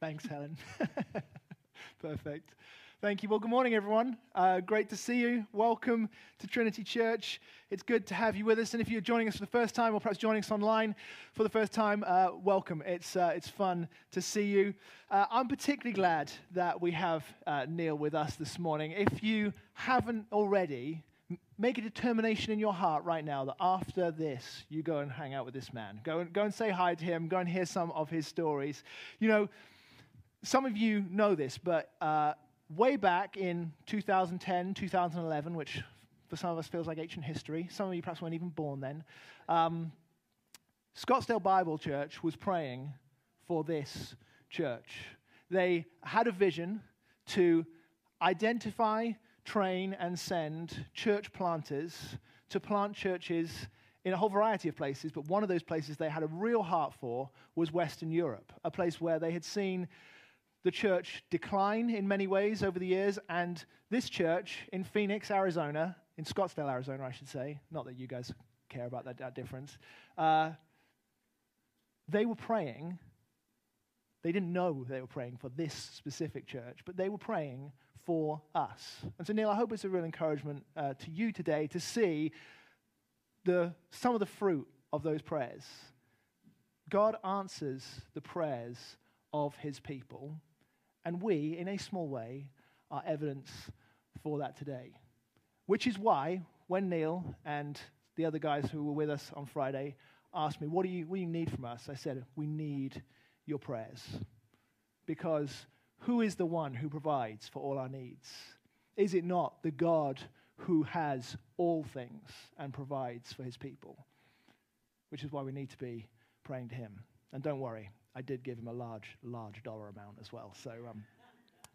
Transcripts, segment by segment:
Thanks, Helen. Perfect. Thank you. Well, good morning, everyone. Uh, great to see you. Welcome to Trinity Church. It's good to have you with us. And if you're joining us for the first time, or perhaps joining us online for the first time, uh, welcome. It's, uh, it's fun to see you. Uh, I'm particularly glad that we have uh, Neil with us this morning. If you haven't already, make a determination in your heart right now that after this, you go and hang out with this man. Go and, go and say hi to him. Go and hear some of his stories. You know, some of you know this, but uh, way back in 2010, 2011, which for some of us feels like ancient history, some of you perhaps weren't even born then, um, Scottsdale Bible Church was praying for this church. They had a vision to identify, train, and send church planters to plant churches in a whole variety of places, but one of those places they had a real heart for was Western Europe, a place where they had seen the church decline in many ways over the years, and this church in Phoenix, Arizona, in Scottsdale, Arizona, I should say, not that you guys care about that, that difference, uh, they were praying. They didn't know they were praying for this specific church, but they were praying for us. And so, Neil, I hope it's a real encouragement uh, to you today to see the, some of the fruit of those prayers. God answers the prayers of his people, and we, in a small way, are evidence for that today. Which is why, when Neil and the other guys who were with us on Friday asked me, What do you, what do you need from us? I said, We need your prayers. Because who is the one who provides for all our needs? Is it not the God who has all things and provides for his people? Which is why we need to be praying to him. And don't worry, I did give him a large, large dollar amount as well. So um,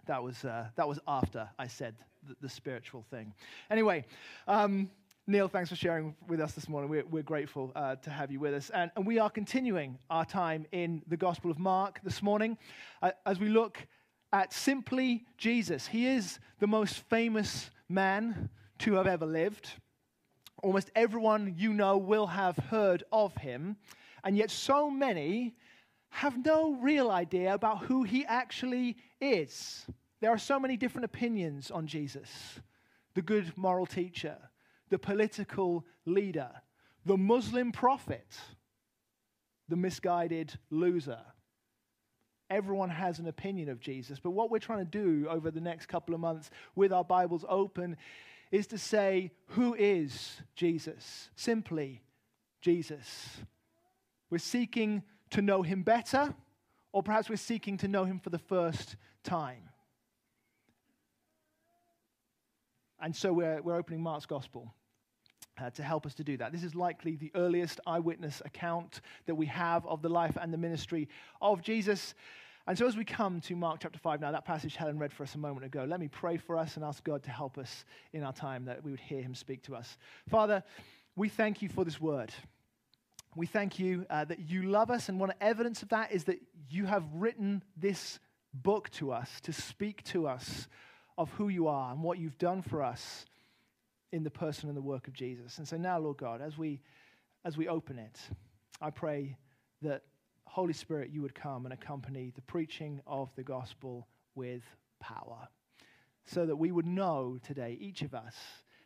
that, was, uh, that was after I said the, the spiritual thing. Anyway, um, Neil, thanks for sharing with us this morning. We're, we're grateful uh, to have you with us. And, and, we are continuing our time in the Gospel of Mark this morning uh, as we look at simply Jesus. He is the most famous man to have ever lived. Almost everyone you know will have heard of him. And yet, so many have no real idea about who he actually is. There are so many different opinions on Jesus the good moral teacher, the political leader, the Muslim prophet, the misguided loser. Everyone has an opinion of Jesus, but what we're trying to do over the next couple of months with our Bibles open is to say, Who is Jesus? Simply, Jesus. We're seeking to know him better, or perhaps we're seeking to know him for the first time. And so we're, we're opening Mark's Gospel. Uh, to help us to do that. This is likely the earliest eyewitness account that we have of the life and the ministry of Jesus. And so, as we come to Mark chapter 5 now, that passage Helen read for us a moment ago, let me pray for us and ask God to help us in our time that we would hear him speak to us. Father, we thank you for this word. We thank you uh, that you love us, and one evidence of that is that you have written this book to us to speak to us of who you are and what you've done for us in the person and the work of Jesus. And so now, Lord God, as we as we open it, I pray that Holy Spirit, you would come and accompany the preaching of the gospel with power, so that we would know today, each of us,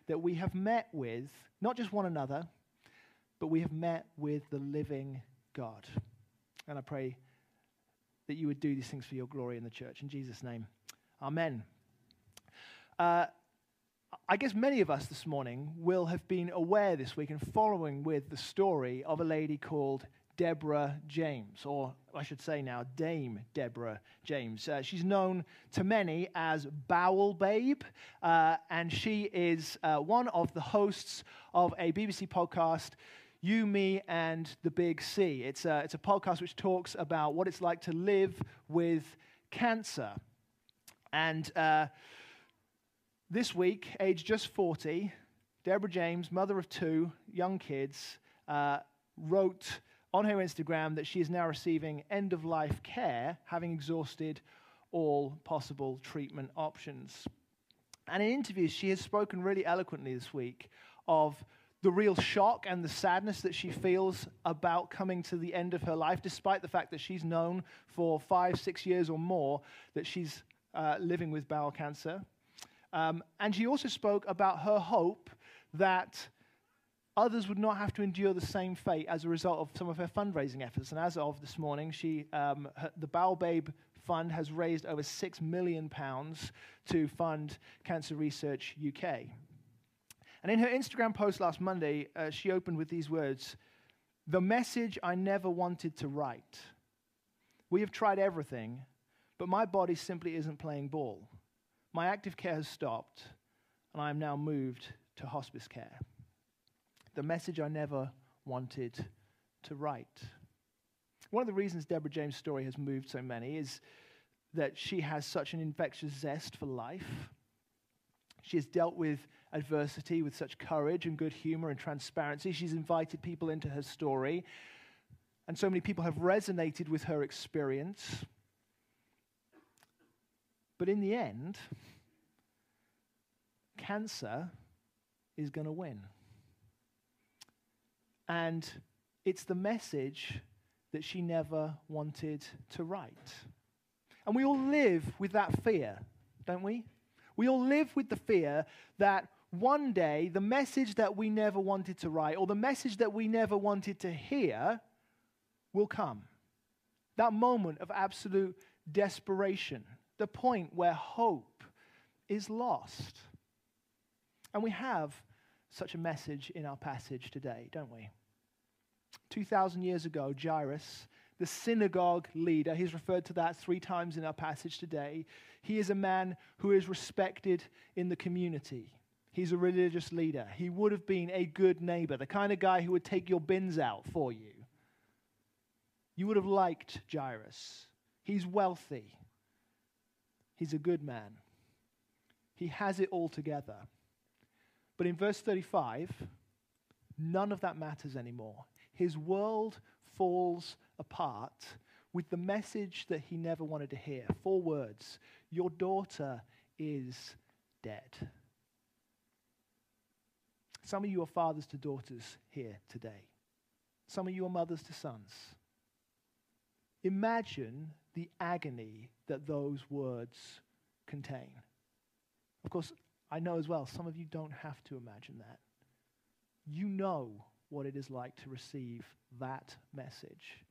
that we have met with not just one another but we have met with the living God. And I pray that you would do these things for your glory in the church. In Jesus' name, amen. Uh, I guess many of us this morning will have been aware this week and following with the story of a lady called Deborah James, or I should say now, Dame Deborah James. Uh, she's known to many as Bowel Babe, uh, and she is uh, one of the hosts of a BBC podcast you, Me, and the Big C. It's a, it's a podcast which talks about what it's like to live with cancer. And uh, this week, age just 40, Deborah James, mother of two young kids, uh, wrote on her Instagram that she is now receiving end of life care, having exhausted all possible treatment options. And in interviews, she has spoken really eloquently this week of the real shock and the sadness that she feels about coming to the end of her life, despite the fact that she's known for five, six years or more that she's uh, living with bowel cancer. Um, and she also spoke about her hope that others would not have to endure the same fate as a result of some of her fundraising efforts. And as of this morning, she, um, her, the Bowel Babe Fund has raised over £6 million to fund Cancer Research UK. And in her Instagram post last Monday, uh, she opened with these words The message I never wanted to write. We have tried everything, but my body simply isn't playing ball. My active care has stopped, and I am now moved to hospice care. The message I never wanted to write. One of the reasons Deborah James' story has moved so many is that she has such an infectious zest for life. She has dealt with adversity with such courage and good humor and transparency. She's invited people into her story. And so many people have resonated with her experience. But in the end, cancer is going to win. And it's the message that she never wanted to write. And we all live with that fear, don't we? We all live with the fear that one day the message that we never wanted to write or the message that we never wanted to hear will come. That moment of absolute desperation, the point where hope is lost. And we have such a message in our passage today, don't we? 2,000 years ago, Jairus, the synagogue leader, he's referred to that three times in our passage today. He is a man who is respected in the community. He's a religious leader. He would have been a good neighbor, the kind of guy who would take your bins out for you. You would have liked Jairus. He's wealthy. He's a good man. He has it all together. But in verse 35, none of that matters anymore. His world falls apart with the message that he never wanted to hear. Four words Your daughter is dead. Some of you are fathers to daughters here today. Some of you are mothers to sons. Imagine the agony that those words contain. Of course, I know as well, some of you don't have to imagine that. You know what it is like to receive that message.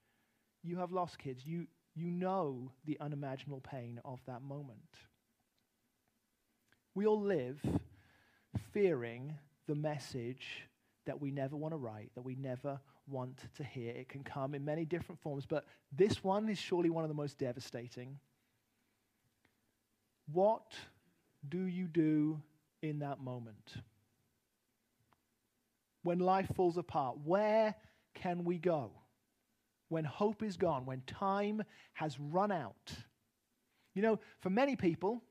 You have lost kids. You, you know the unimaginable pain of that moment. We all live fearing the message that we never want to write, that we never want to hear. It can come in many different forms, but this one is surely one of the most devastating. What do you do in that moment? When life falls apart, where can we go? When hope is gone, when time has run out. You know, for many people,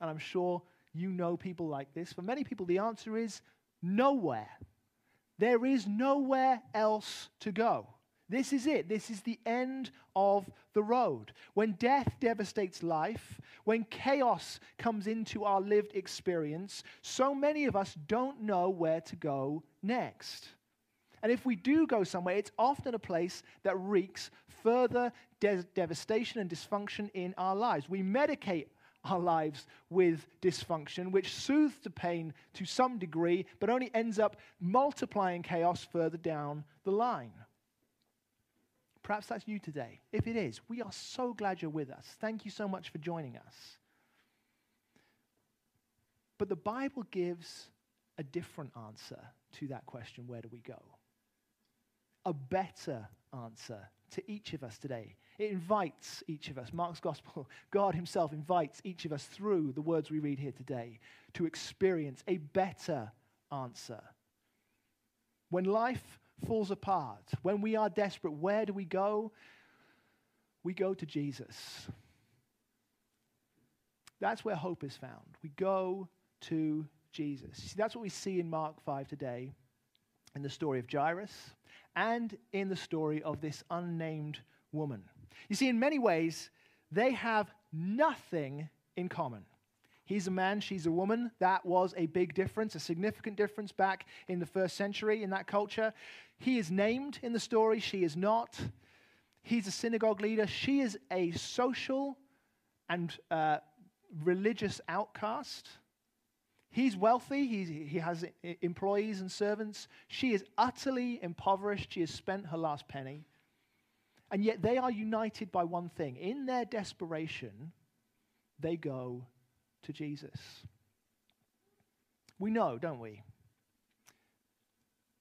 and I'm sure you know people like this, for many people, the answer is nowhere. There is nowhere else to go. This is it. This is the end of the road. When death devastates life, when chaos comes into our lived experience, so many of us don't know where to go next. And if we do go somewhere, it's often a place that wreaks further de- devastation and dysfunction in our lives. We medicate our lives with dysfunction, which soothes the pain to some degree, but only ends up multiplying chaos further down the line. Perhaps that's you today. If it is, we are so glad you're with us. Thank you so much for joining us. But the Bible gives a different answer to that question where do we go? A better answer to each of us today. It invites each of us, Mark's gospel, God Himself invites each of us through the words we read here today to experience a better answer. When life falls apart, when we are desperate, where do we go? We go to Jesus. That's where hope is found. We go to Jesus. See, that's what we see in Mark 5 today in the story of Jairus and in the story of this unnamed woman. You see, in many ways, they have nothing in common. He's a man, she's a woman. That was a big difference, a significant difference back in the first century in that culture. He is named in the story, she is not. He's a synagogue leader, she is a social and uh, religious outcast. He's wealthy, He's, he has employees and servants. She is utterly impoverished, she has spent her last penny. And yet they are united by one thing. In their desperation, they go to Jesus. We know, don't we,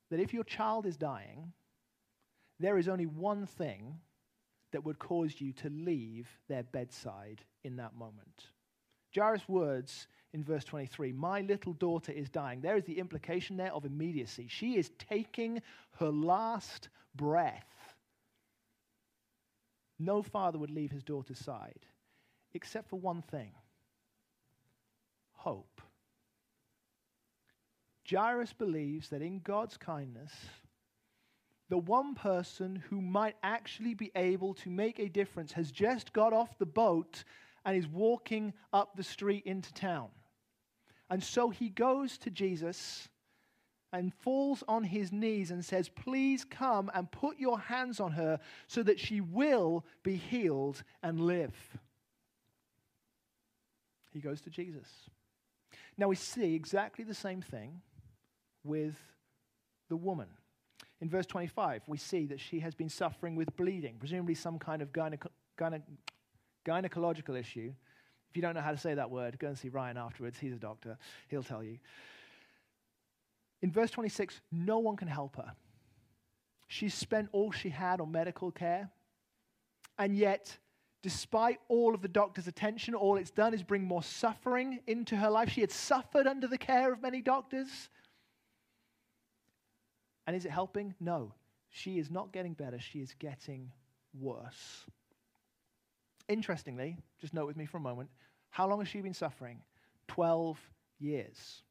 that if your child is dying, there is only one thing that would cause you to leave their bedside in that moment. Jairus' words in verse 23 My little daughter is dying. There is the implication there of immediacy. She is taking her last breath. No father would leave his daughter's side except for one thing hope. Jairus believes that in God's kindness, the one person who might actually be able to make a difference has just got off the boat and is walking up the street into town. And so he goes to Jesus and falls on his knees and says, Please come and put your hands on her so that she will be healed and live. He goes to Jesus. Now we see exactly the same thing with the woman. In verse 25, we see that she has been suffering with bleeding, presumably some kind of gyne- gynecological issue. If you don't know how to say that word, go and see Ryan afterwards. He's a doctor, he'll tell you. In verse 26, no one can help her. She's spent all she had on medical care, and yet despite all of the doctor's attention, all it's done is bring more suffering into her life. She had suffered under the care of many doctors. And is it helping? No. She is not getting better, she is getting worse. Interestingly, just note with me for a moment, how long has she been suffering? 12 years.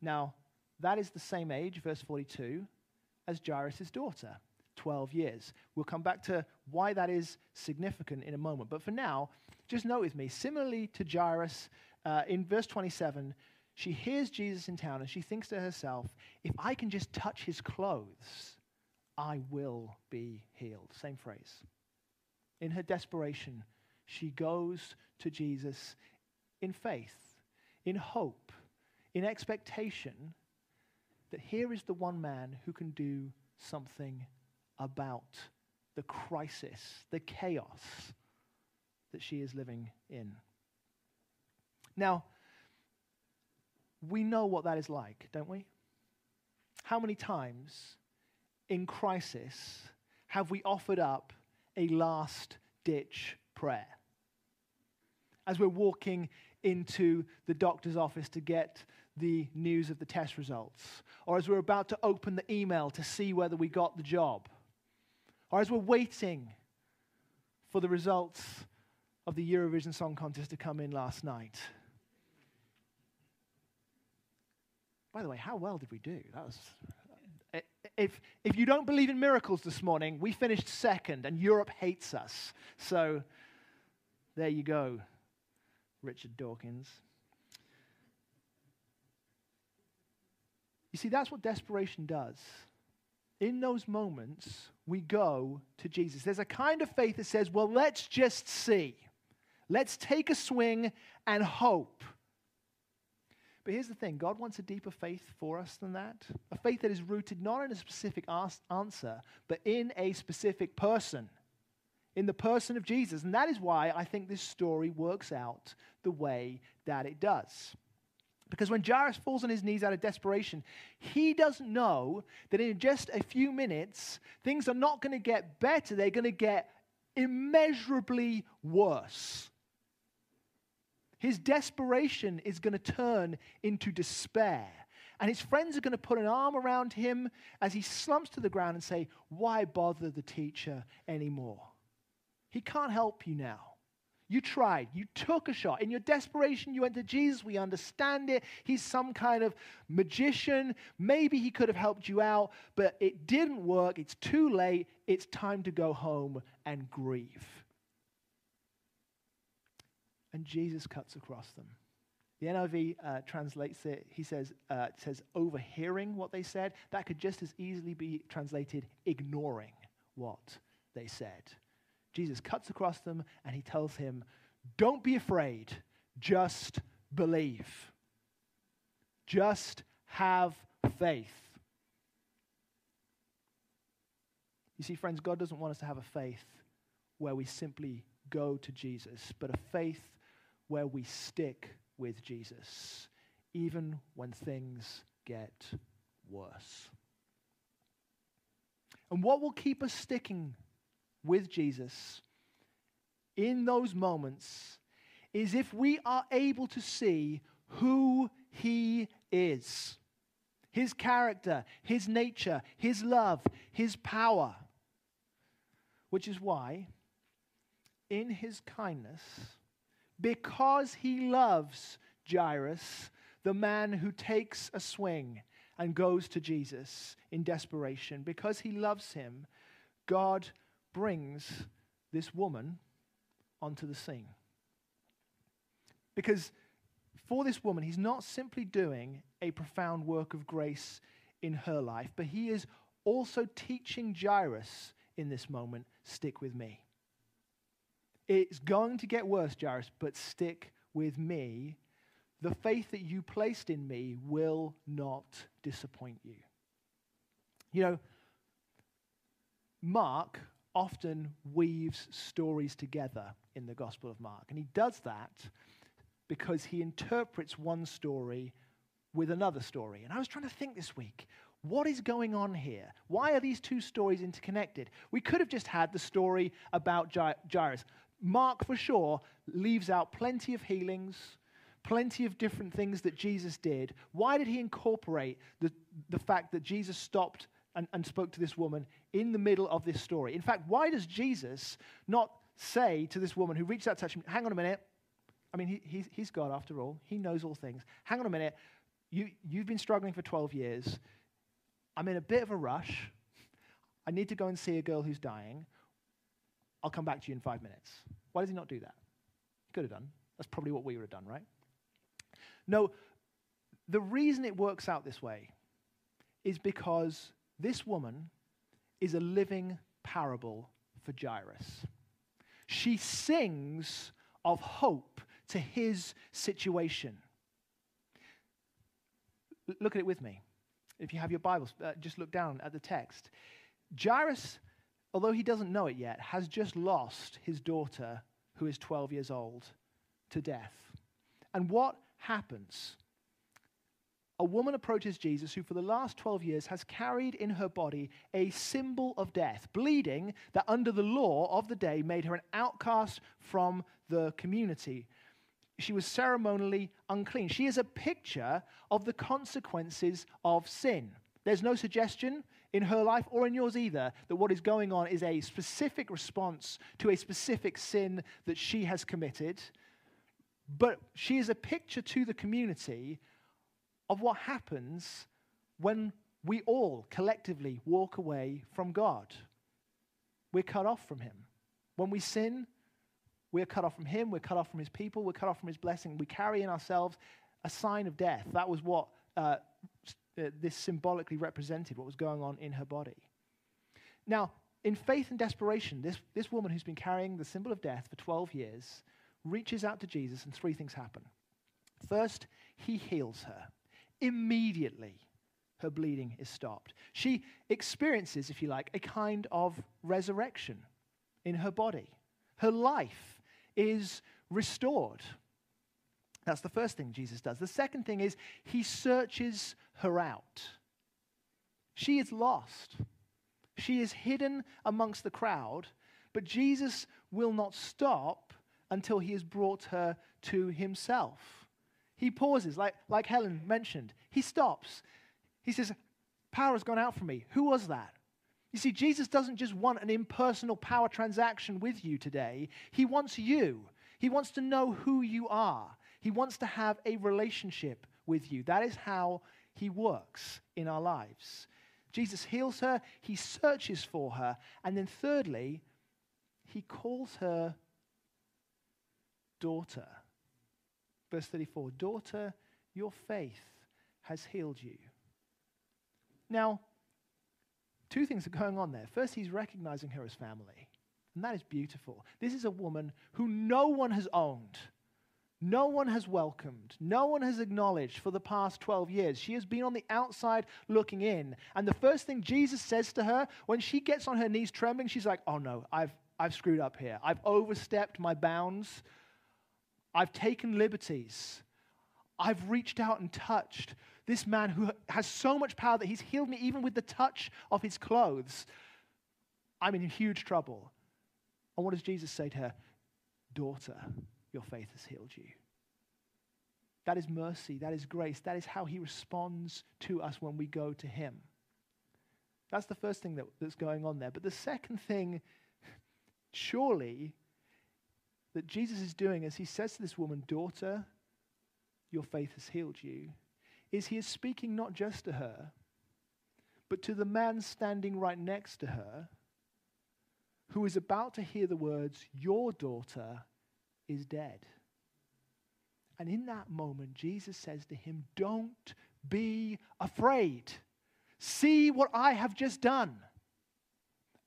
Now, that is the same age, verse 42, as Jairus' daughter. 12 years. We'll come back to why that is significant in a moment. But for now, just note with me, similarly to Jairus, uh, in verse 27, she hears Jesus in town and she thinks to herself, if I can just touch his clothes, I will be healed. Same phrase. In her desperation, she goes to Jesus in faith, in hope, in expectation that here is the one man who can do something about the crisis, the chaos that she is living in. Now, we know what that is like, don't we? How many times in crisis have we offered up a last ditch prayer? As we're walking into the doctor's office to get the news of the test results, or as we're about to open the email to see whether we got the job or as we're waiting for the results of the Eurovision Song Contest to come in last night. By the way, how well did we do? That was. If, if you don't believe in miracles this morning, we finished second and Europe hates us. So there you go, Richard Dawkins. You see, that's what desperation does in those moments, we go to Jesus. There's a kind of faith that says, well, let's just see. Let's take a swing and hope. But here's the thing God wants a deeper faith for us than that. A faith that is rooted not in a specific answer, but in a specific person, in the person of Jesus. And that is why I think this story works out the way that it does. Because when Jairus falls on his knees out of desperation, he doesn't know that in just a few minutes, things are not going to get better, they're going to get immeasurably worse. His desperation is going to turn into despair. And his friends are going to put an arm around him as he slumps to the ground and say, Why bother the teacher anymore? He can't help you now. You tried. You took a shot. In your desperation, you went to Jesus. We understand it. He's some kind of magician. Maybe he could have helped you out, but it didn't work. It's too late. It's time to go home and grieve. And Jesus cuts across them. The NIV uh, translates it, he says, uh, says overhearing what they said. That could just as easily be translated ignoring what they said. Jesus cuts across them and he tells him, Don't be afraid, just believe. Just have faith. You see, friends, God doesn't want us to have a faith where we simply go to Jesus, but a faith where we stick with Jesus, even when things get worse. And what will keep us sticking with Jesus in those moments is if we are able to see who he is his character, his nature, his love, his power. Which is why, in his kindness, because he loves Jairus, the man who takes a swing and goes to Jesus in desperation, because he loves him, God brings this woman onto the scene. Because for this woman, he's not simply doing a profound work of grace in her life, but he is also teaching Jairus in this moment stick with me. It's going to get worse, Jairus, but stick with me. The faith that you placed in me will not disappoint you. You know, Mark often weaves stories together in the Gospel of Mark, and he does that because he interprets one story with another story. And I was trying to think this week what is going on here? Why are these two stories interconnected? We could have just had the story about Jairus. Mark, for sure, leaves out plenty of healings, plenty of different things that Jesus did. Why did he incorporate the, the fact that Jesus stopped and, and spoke to this woman in the middle of this story? In fact, why does Jesus not say to this woman who reached out to touch him, hang on a minute, I mean, he, he's, he's God after all. He knows all things. Hang on a minute. You, you've been struggling for 12 years. I'm in a bit of a rush. I need to go and see a girl who's dying. I'll come back to you in five minutes. Why does he not do that? He could have done. That's probably what we would have done, right? No, the reason it works out this way is because this woman is a living parable for Jairus. She sings of hope to his situation. Look at it with me. If you have your Bibles, uh, just look down at the text. Jairus, although he doesn't know it yet, has just lost his daughter, who is 12 years old, to death. And what happens? A woman approaches Jesus, who for the last 12 years has carried in her body a symbol of death, bleeding that under the law of the day made her an outcast from the community she was ceremonially unclean. She is a picture of the consequences of sin. There's no suggestion in her life or in yours either that what is going on is a specific response to a specific sin that she has committed. But she is a picture to the community of what happens when we all collectively walk away from God. We're cut off from Him. When we sin, we're cut off from him, we're cut off from his people, we're cut off from his blessing. We carry in ourselves a sign of death. That was what uh, uh, this symbolically represented, what was going on in her body. Now, in faith and desperation, this, this woman who's been carrying the symbol of death for 12 years reaches out to Jesus, and three things happen. First, he heals her. Immediately, her bleeding is stopped. She experiences, if you like, a kind of resurrection in her body. Her life is restored. That's the first thing Jesus does. The second thing is he searches her out. She is lost. She is hidden amongst the crowd, but Jesus will not stop until he has brought her to himself. He pauses, like, like Helen mentioned. He stops. He says, Power has gone out from me. Who was that? You see, Jesus doesn't just want an impersonal power transaction with you today, He wants you. He wants to know who you are. He wants to have a relationship with you. That is how He works in our lives. Jesus heals her, He searches for her, and then thirdly, He calls her daughter. Verse 34 Daughter, your faith has healed you. Now, two things are going on there. First, he's recognizing her as family, and that is beautiful. This is a woman who no one has owned. No one has welcomed, no one has acknowledged for the past 12 years. She has been on the outside looking in. And the first thing Jesus says to her when she gets on her knees trembling, she's like, Oh no, I've, I've screwed up here. I've overstepped my bounds. I've taken liberties. I've reached out and touched this man who has so much power that he's healed me even with the touch of his clothes. I'm in huge trouble. And what does Jesus say to her? Daughter, your faith has healed you. That is mercy. That is grace. That is how he responds to us when we go to him. That's the first thing that, that's going on there. But the second thing, surely, that Jesus is doing as he says to this woman, Daughter, your faith has healed you, is he is speaking not just to her, but to the man standing right next to her who is about to hear the words, Your daughter is dead. And in that moment, Jesus says to him, Don't be afraid. See what I have just done.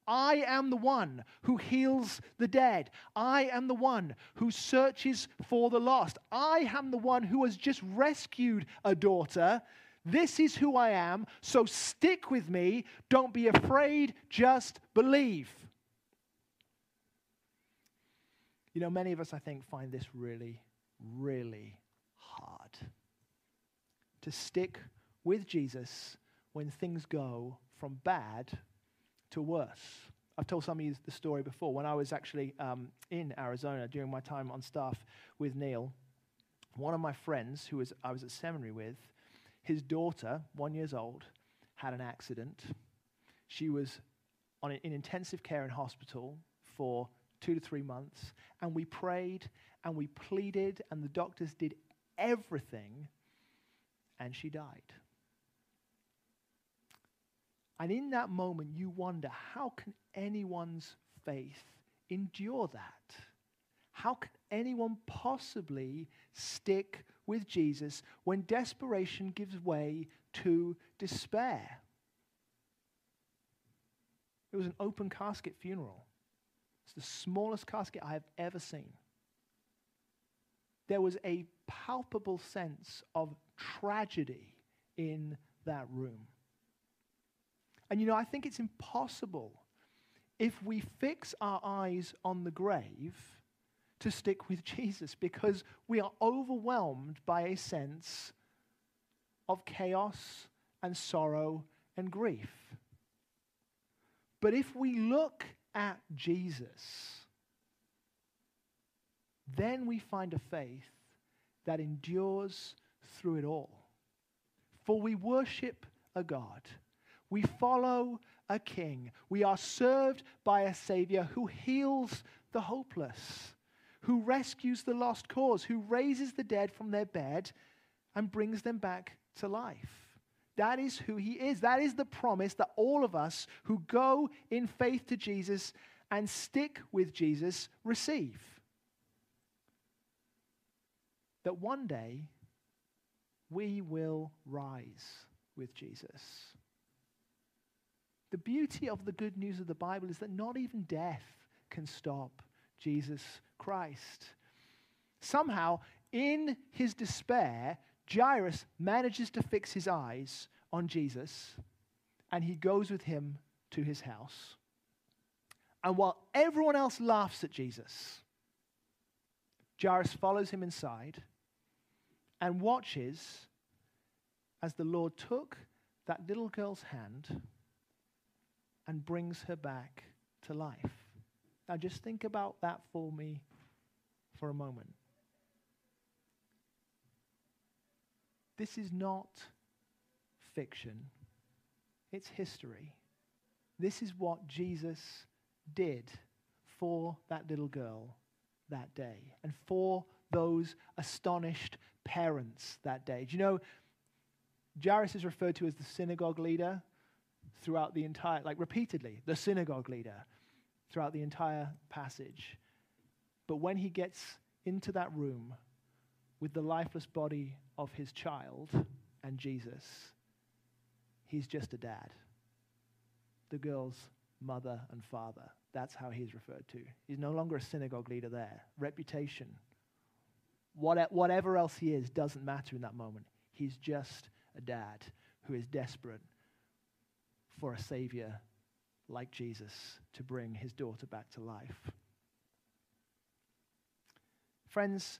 I am the one who heals the dead. I am the one who searches for the lost. I am the one who has just rescued a daughter. This is who I am, so stick with me. Don't be afraid, just believe. You know, many of us, I think, find this really, really hard. To stick with Jesus when things go from bad to worse. I've told some of you the story before. When I was actually um, in Arizona during my time on staff with Neil, one of my friends who was, I was at seminary with, his daughter, one years old, had an accident. She was on in intensive care in hospital for two to three months, and we prayed and we pleaded, and the doctors did everything, and she died. And in that moment, you wonder how can anyone's faith endure that? How can anyone possibly stick with Jesus when desperation gives way to despair? It was an open casket funeral. It's the smallest casket I have ever seen. There was a palpable sense of tragedy in that room. And you know, I think it's impossible if we fix our eyes on the grave to stick with Jesus because we are overwhelmed by a sense of chaos and sorrow and grief. But if we look at Jesus, then we find a faith that endures through it all. For we worship a God we follow a king. We are served by a savior who heals the hopeless, who rescues the lost cause, who raises the dead from their bed and brings them back to life. That is who he is. That is the promise that all of us who go in faith to Jesus and stick with Jesus receive. That one day we will rise with Jesus. The beauty of the good news of the Bible is that not even death can stop Jesus Christ. Somehow, in his despair, Jairus manages to fix his eyes on Jesus and he goes with him to his house. And while everyone else laughs at Jesus, Jairus follows him inside and watches as the Lord took that little girl's hand and brings her back to life. Now, just think about that for me for a moment. This is not fiction, it's history. This is what Jesus did for that little girl that day and for those astonished parents that day. Do you know, Jairus is referred to as the synagogue leader throughout the entire, like repeatedly, the synagogue leader throughout the entire passage. But when he gets into that room with the lifeless body of his child and Jesus, he's just a dad. The girl's mother and father. That's how he's referred to. He's no longer a synagogue leader there. Reputation, what, whatever else he is, doesn't matter in that moment. He's just a dad who is desperate for a savior like Jesus to bring his daughter back to life. Friends,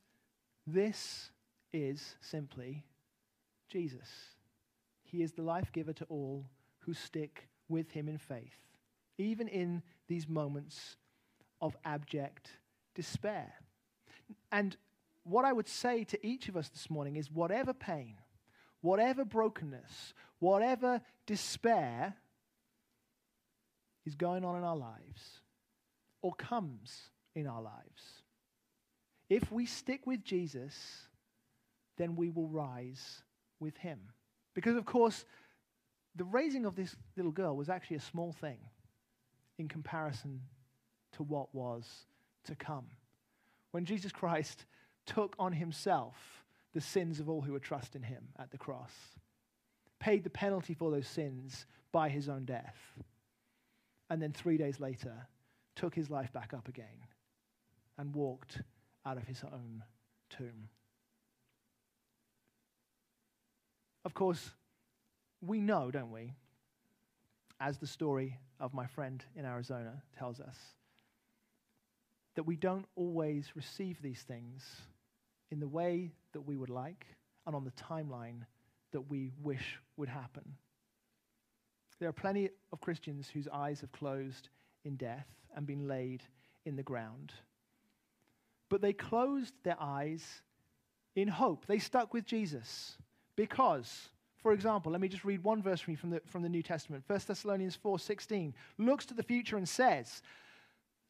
this is simply Jesus. He is the life giver to all who stick with him in faith, even in these moments of abject despair. And what I would say to each of us this morning is whatever pain, whatever brokenness, whatever despair is going on in our lives or comes in our lives, if we stick with Jesus, then we will rise with him. Because, of course, the raising of this little girl was actually a small thing in comparison to what was to come. When Jesus Christ took on himself the sins of all who would trust in him at the cross, paid the penalty for those sins by his own death, and then three days later took his life back up again and walked out of his own tomb. Of course, we know, don't we, as the story of my friend in Arizona tells us, that we don't always receive these things in the way that we would like and on the timeline that we wish would happen. There are plenty of Christians whose eyes have closed in death and been laid in the ground but they closed their eyes in hope. They stuck with Jesus because, for example, let me just read one verse from you from the, from the New Testament. 1 Thessalonians 4:16 looks to the future and says,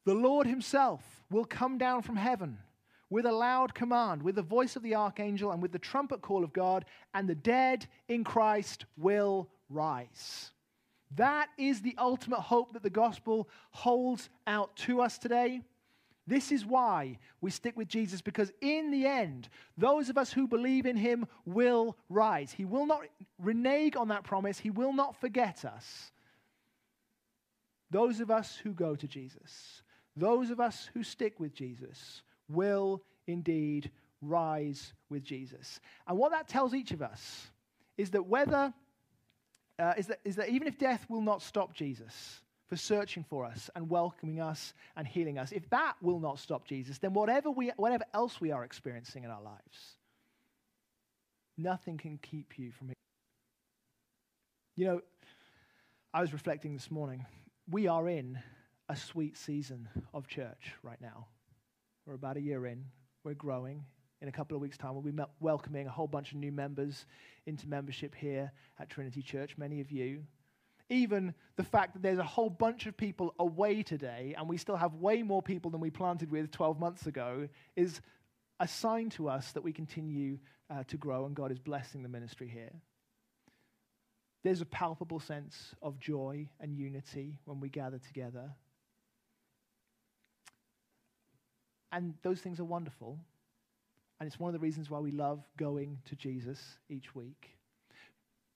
"The Lord himself will come down from heaven with a loud command, with the voice of the archangel and with the trumpet call of God, and the dead in Christ will rise." That is the ultimate hope that the gospel holds out to us today. This is why we stick with Jesus, because in the end, those of us who believe in him will rise. He will not renege on that promise, he will not forget us. Those of us who go to Jesus, those of us who stick with Jesus, will indeed rise with Jesus. And what that tells each of us is that whether, uh, is, that, is that even if death will not stop Jesus, for searching for us and welcoming us and healing us, if that will not stop Jesus, then whatever, we, whatever else we are experiencing in our lives, nothing can keep you from it. You know, I was reflecting this morning. We are in a sweet season of church right now. We're about a year in, we're growing. In a couple of weeks' time, we'll be welcoming a whole bunch of new members into membership here at Trinity Church, many of you even the fact that there's a whole bunch of people away today and we still have way more people than we planted with 12 months ago is a sign to us that we continue uh, to grow and God is blessing the ministry here. There's a palpable sense of joy and unity when we gather together. And those things are wonderful. And it's one of the reasons why we love going to Jesus each week.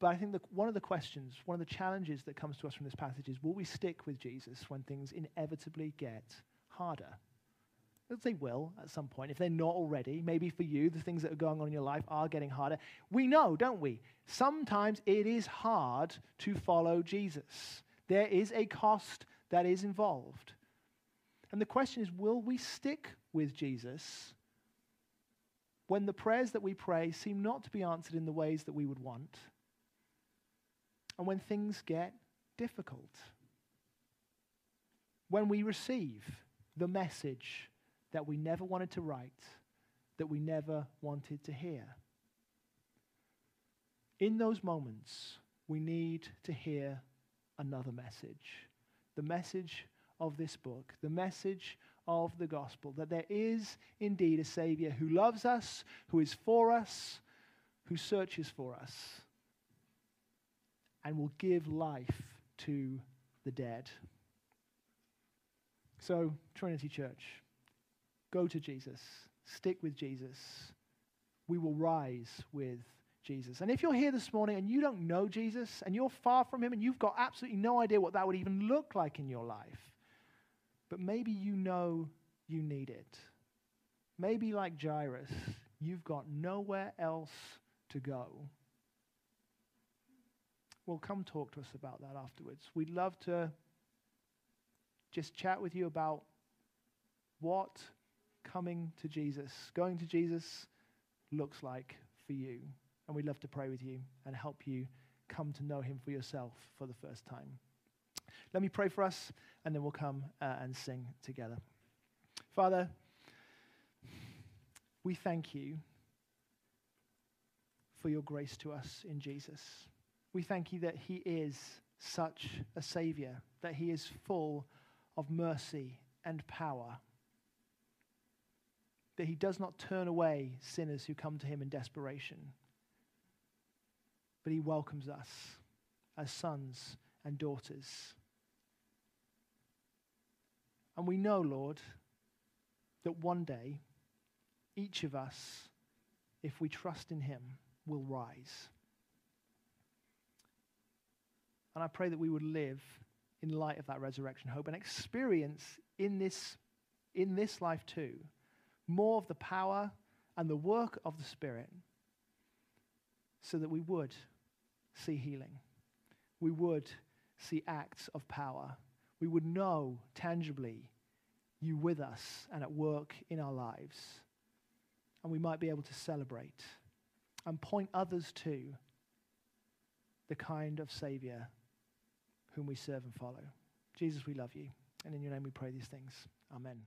But I think that one of the questions, one of the challenges that comes to us from this passage is will we stick with Jesus when things inevitably get harder? They will at some point. If they're not already, maybe for you, the things that are going on in your life are getting harder. We know, don't we? Sometimes it is hard to follow Jesus. There is a cost that is involved. And the question is will we stick with Jesus when the prayers that we pray seem not to be answered in the ways that we would want? and when things get difficult. When we receive the message that we never wanted to write, that we never wanted to hear. In those moments, we need to hear another message the message of this book, the message of the gospel that there is indeed a Savior who loves us, who is for us, who searches for us and will give life to the dead. So, Trinity Church, go to Jesus, stick with Jesus, we will rise with Jesus. And if you're here this morning and you don't know Jesus and you're far from him and you've got absolutely no idea what that would even look like in your life, but maybe you know you need it. Maybe, like Jairus, you've got nowhere else to go. Well, come talk to us about that afterwards. We'd love to just chat with you about what coming to Jesus, going to Jesus, looks like for you. And we'd love to pray with you and help you come to know him for yourself for the first time. Let me pray for us, and then we'll come uh, and sing together. Father, we thank you for your grace to us in Jesus. We thank you that he is such a Savior, that he is full of mercy and power, that he does not turn away sinners who come to him in desperation, but he welcomes us as sons and daughters. And we know, Lord, that one day each of us, if we trust in him, will rise. And I pray that we would live in light of that resurrection hope and experience in this, in this life too more of the power and the work of the Spirit so that we would see healing. We would see acts of power. We would know tangibly you with us and at work in our lives. And we might be able to celebrate and point others to the kind of Savior whom we serve and follow. Jesus, we love you. And in your name we pray these things. Amen.